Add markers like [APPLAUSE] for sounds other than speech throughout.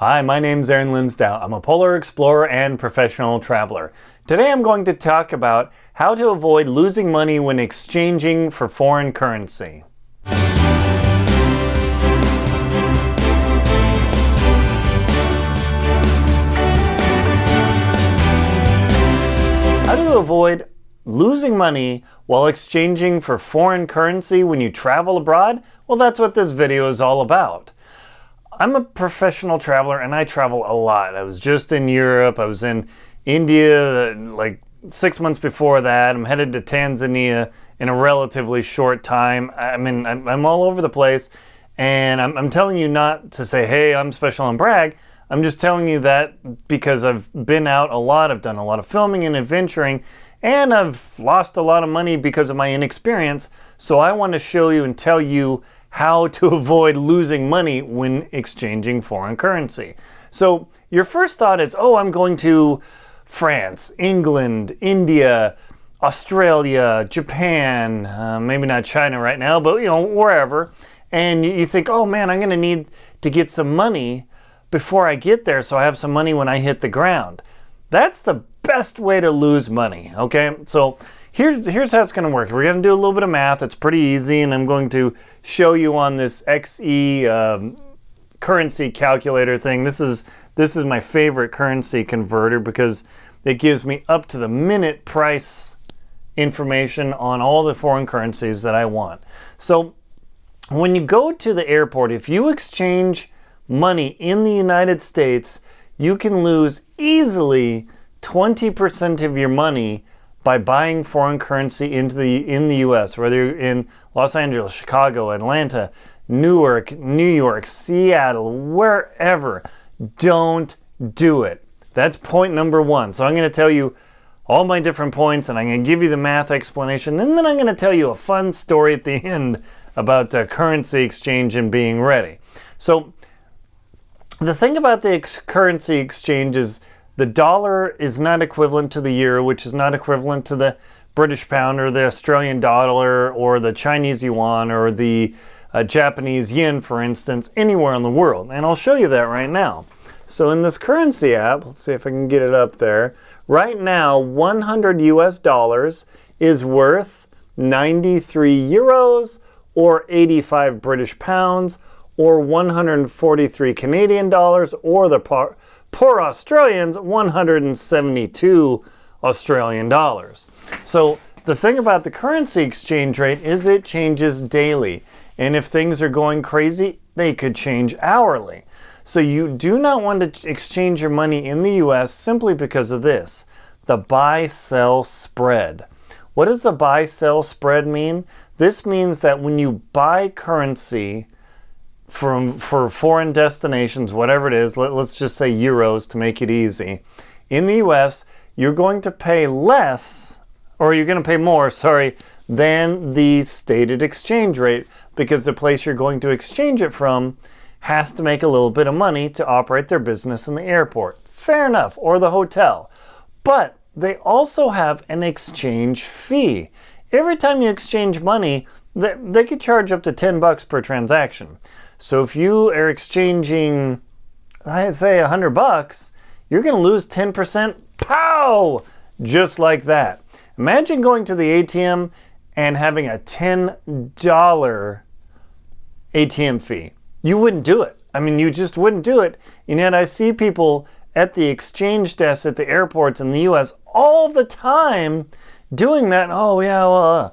Hi, my name's Aaron Linsdau. I'm a polar explorer and professional traveler. Today I'm going to talk about how to avoid losing money when exchanging for foreign currency. How to avoid losing money while exchanging for foreign currency when you travel abroad? Well, that's what this video is all about. I'm a professional traveler and I travel a lot. I was just in Europe, I was in India like six months before that. I'm headed to Tanzania in a relatively short time. I mean, I'm, all over the place. And I'm, I'm telling you not to say, hey, I'm special and brag. I'm just telling you that because I've been out a lot, I've done a lot of filming and adventuring, and I've lost a lot of money because of my inexperience. So I want to show you and tell you how to avoid losing money when exchanging foreign currency. So your first thought is, oh, I'm going to France, England, India, Australia, Japan, uh, maybe not China right now, but you know, wherever. And you think, oh man, I'm going to need to get some money before I get there so I have some money when I hit the ground. That's the best way to lose money, okay? So here's, here's how it's going to work. We're going to do a little bit of math. It's pretty easy, and I'm going to show you on this XE um, currency calculator thing. This is, this is my favorite currency converter because it gives me up to the minute price information on all the foreign currencies that I want. So when you go to the airport, if you exchange money in the United States, you can lose easily 20% of your money by buying foreign currency into the in the US, whether you're in Los Angeles, Chicago, Atlanta, Newark, New York, Seattle, wherever. Don't do it. That's point number 1. So I'm going to tell you all my different points and I'm going to give you the math explanation and then I'm going to tell you a fun story at the [LAUGHS] end about uh, currency exchange and being ready. So the thing about the ex- currency exchange is the dollar is not equivalent to the euro, which is not equivalent to the British pound or the Australian dollar or the Chinese yuan or the uh, Japanese yen, for instance, anywhere in the world. And I'll show you that right now. So in this currency app, let's see if I can get it up there. Right now, 100 US dollars is worth 93 euros or 85 British pounds or 143 Canadian dollars, or the poor Australians, 172 Australian dollars. So the thing about the currency exchange rate is it changes daily. And if things are going crazy, they could change hourly. So you do not want to exchange your money in the US simply because of this the buy sell spread. What does a buy sell spread mean? This means that when you buy currency, from for foreign destinations, whatever it is, let, let's just say euros to make it easy. In the US, you're going to pay less, or you're going to pay more, sorry, than the stated exchange rate because the place you're going to exchange it from has to make a little bit of money to operate their business in the airport. Fair enough, or the hotel. But they also have an exchange fee. Every time you exchange money, they, they could charge up to 10 bucks per transaction. So if you are exchanging, I say, a 100 bucks, you're going to lose 10%. Pow! Just like that. Imagine going to the ATM and having a $10 ATM fee. You wouldn't do it. I mean, you just wouldn't do it. And yet, I see people at the exchange desks at the airports in the US all the time doing that. Oh, yeah, well, uh.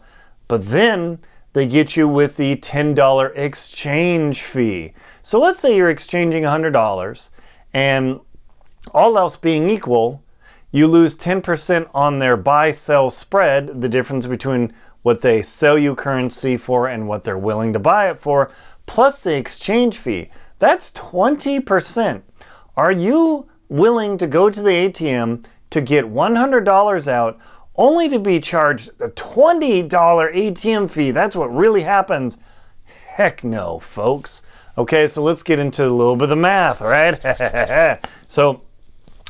but then they get you with the $10 exchange fee. So let's say you're exchanging $100 and all else being equal, you lose 10% on their buy sell spread, the difference between what they sell you currency for and what they're willing to buy it for, plus the exchange fee. That's 20%. Are you willing to go to the ATM to get $100 out only to be charged a $20 ATM fee. That's what really happens. Heck no, folks. Okay, so let's get into a little bit of the math, right? [LAUGHS] so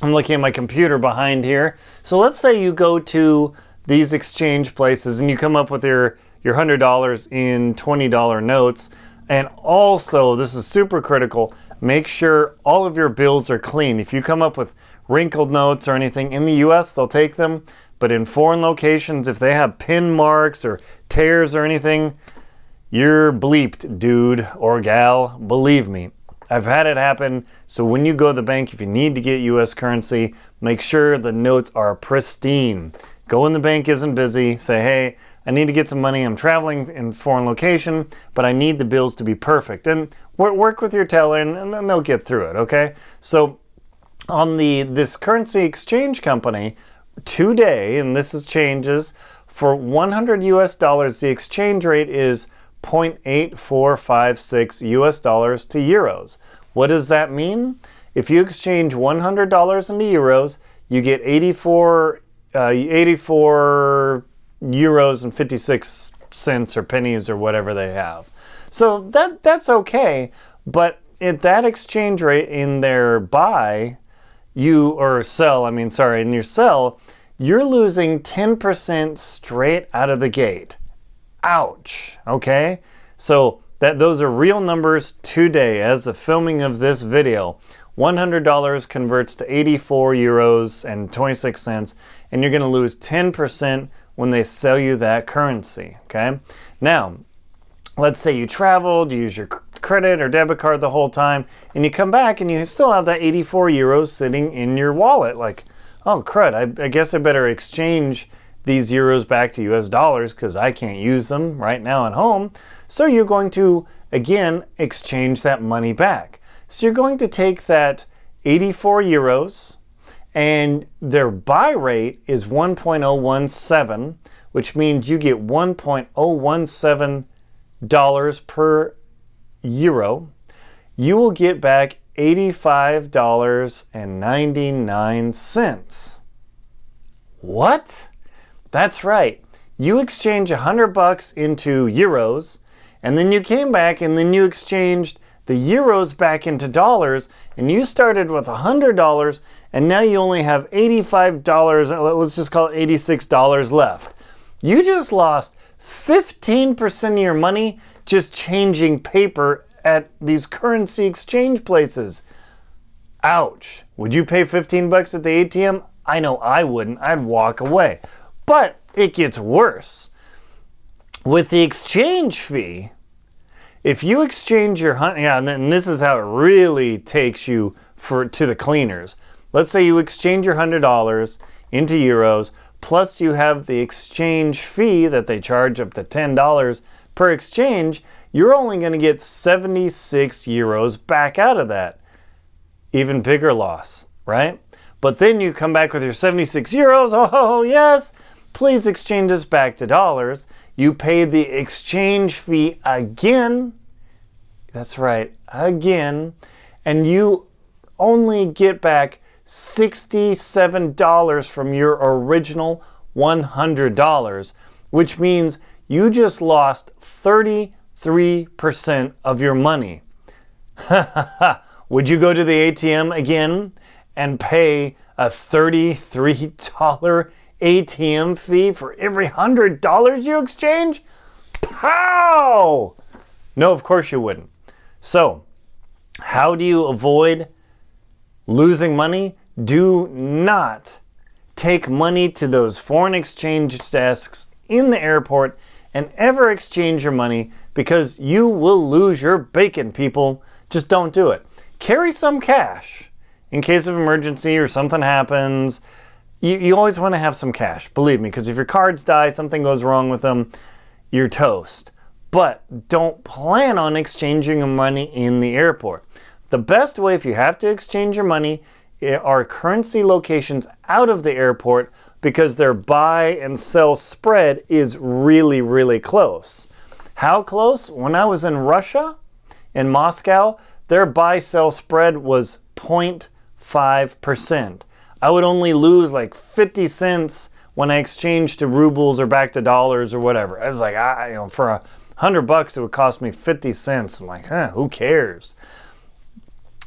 I'm looking at my computer behind here. So let's say you go to these exchange places and you come up with your, your $100 in $20 notes. And also, this is super critical, make sure all of your bills are clean. If you come up with wrinkled notes or anything in the US, they'll take them. But in foreign locations, if they have pin marks or tears or anything, you're bleeped, dude or gal. Believe me. I've had it happen. So when you go to the bank, if you need to get US currency, make sure the notes are pristine. Go when the bank isn't busy. Say, hey, I need to get some money. I'm traveling in foreign location, but I need the bills to be perfect. And work with your teller, and then they'll get through it. Okay. So on the this currency exchange company today, and this is changes for 100 US dollars. The exchange rate is 0.8456 US dollars to euros. What does that mean? If you exchange $100 into euros, you get 84, uh, 84 euros and 56 cents or pennies or whatever they have. So that that's okay, but at that exchange rate in their buy, you or sell, I mean sorry, in your sell, you're losing 10% straight out of the gate. Ouch. Okay? So that those are real numbers today as the filming of this video. $100 converts to 84 euros and 26 cents and you're going to lose 10% when they sell you that currency, okay? Now, let's say you traveled, you use your credit or debit card the whole time and you come back and you still have that 84 euros sitting in your wallet like, "Oh, crud, I, I guess I better exchange these euros back to US dollars because I can't use them right now at home. So you're going to, again, exchange that money back. So you're going to take that 84 euros and their buy rate is 1.017, which means you get 1.017 dollars per euro. You will get back $85.99. What? That's right. You exchange 100 bucks into euros, and then you came back and then you exchanged the euros back into dollars, and you started with $100, and now you only have $85, let's just call it $86 left. You just lost 15% of your money just changing paper at these currency exchange places. Ouch. Would you pay 15 bucks at the ATM? I know I wouldn't. I'd walk away. But it gets worse. With the exchange fee, if you exchange your hunt, yeah, and then this is how it really takes you for to the cleaners. Let's say you exchange your hundred dollars into euros, plus you have the exchange fee that they charge up to ten dollars per exchange. You're only going to get 76 euros back out of that. Even bigger loss, right? But then you come back with your 76 euros. Oh, yes, please exchange us back to dollars. You pay the exchange fee again. That's right, again. And you only get back $67 from your original $100, which means you just lost 33% of your money. [LAUGHS] Would you go to the ATM again and pay a $33 ATM fee for every hundred dollars you exchange? Pow! No, of course you wouldn't. So, how do you avoid losing money? Do not take money to those foreign exchange desks in the airport and ever exchange your money because you will lose your bacon, people. Just don't do it. Carry some cash in case of emergency or something happens you, you always want to have some cash, believe me, because if your cards die, something goes wrong with them, you're toast. But don't plan on exchanging your money in the airport. The best way, if you have to exchange your money, are currency locations out of the airport because their buy and sell spread is really, really close. How close? When I was in Russia, in Moscow, their buy sell spread was 0.5%. I would only lose like 50 cents when I exchanged to rubles or back to dollars or whatever. I was like, I, you know, for a hundred bucks, it would cost me 50 cents. I'm like, huh, who cares?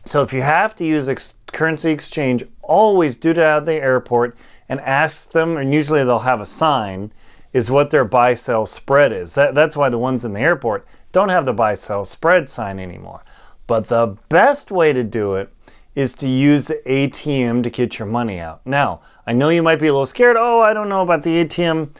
So if you have to use ex- currency exchange, always do it at the airport and ask them, and usually they'll have a sign, is what their buy sell spread is. That, that's why the ones in the airport don't have the buy sell spread sign anymore. But the best way to do it is to use the ATM to get your money out. Now, I know you might be a little scared. Oh, I don't know about the ATM.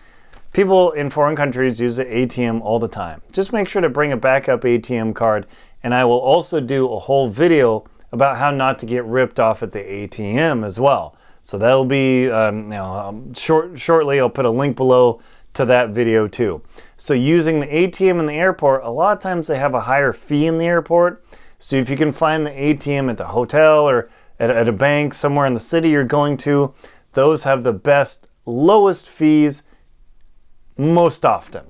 People in foreign countries use the ATM all the time. Just make sure to bring a backup ATM card, and I will also do a whole video about how not to get ripped off at the ATM as well. So that'll be um, you know, um, short, shortly. I'll put a link below to that video too. So using the ATM in the airport, a lot of times they have a higher fee in the airport. So if you can find the ATM at the hotel or at, at a bank somewhere in the city you're going to, those have the best, lowest fees most often.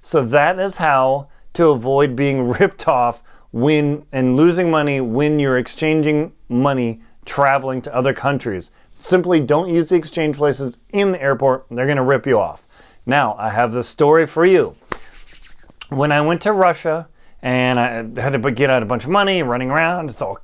So that is how to avoid being [LAUGHS] ripped off when and losing money when you're exchanging money traveling to other countries. Simply don't use the exchange places in the airport. They're going to rip you off. Now, I have the story for you. When I went to Russia and I had to get out a bunch of money running around, it's all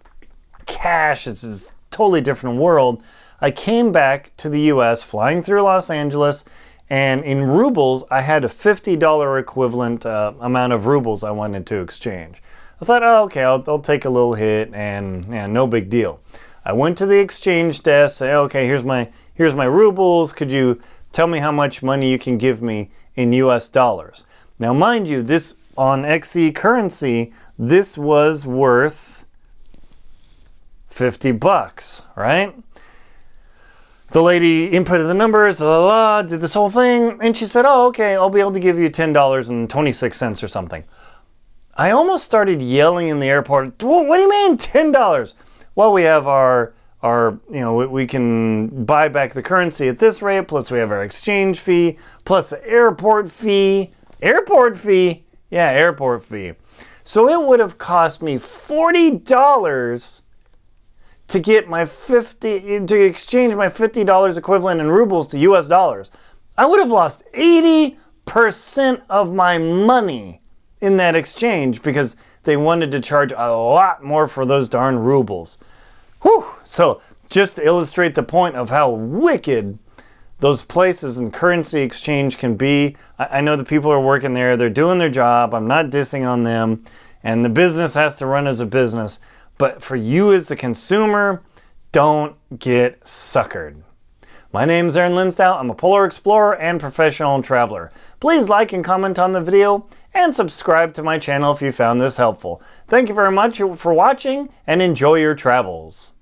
cash, it's this totally different world. I came back to the US flying through Los Angeles and in rubles, I had a $50 equivalent uh, amount of rubles I wanted to exchange. I thought, oh, okay, I'll, I'll take a little hit and yeah, no big deal. I went to the exchange desk, say, okay, here's my here's my rubles. Could you tell me how much money you can give me in US dollars? Now, mind you, this on XE currency, this was worth 50 bucks, right? the lady inputted the numbers, la, la, la, did this whole thing, and she said, Oh, okay, I'll be able to give you $10.26 or something. I almost started yelling in the airport, What do you mean $10? Well, we have our our you know we can buy back the currency at this rate plus we have our exchange fee plus the airport fee airport fee yeah airport fee so it would have cost me $40 to get my 50 to exchange my $50 equivalent in rubles to US dollars. I would have lost 80% of my money in that exchange because they wanted to charge a lot more for those darn rubles. Whew. So, just to illustrate the point of how wicked those places and currency exchange can be, I know the people are working there, they're doing their job, I'm not dissing on them, and the business has to run as a business. But for you as the consumer, don't get suckered. My name is Aaron Linsdau. I'm a polar explorer and professional traveler. Please like and comment on the video and subscribe to my channel if you found this helpful. Thank you very much for watching and enjoy your travels.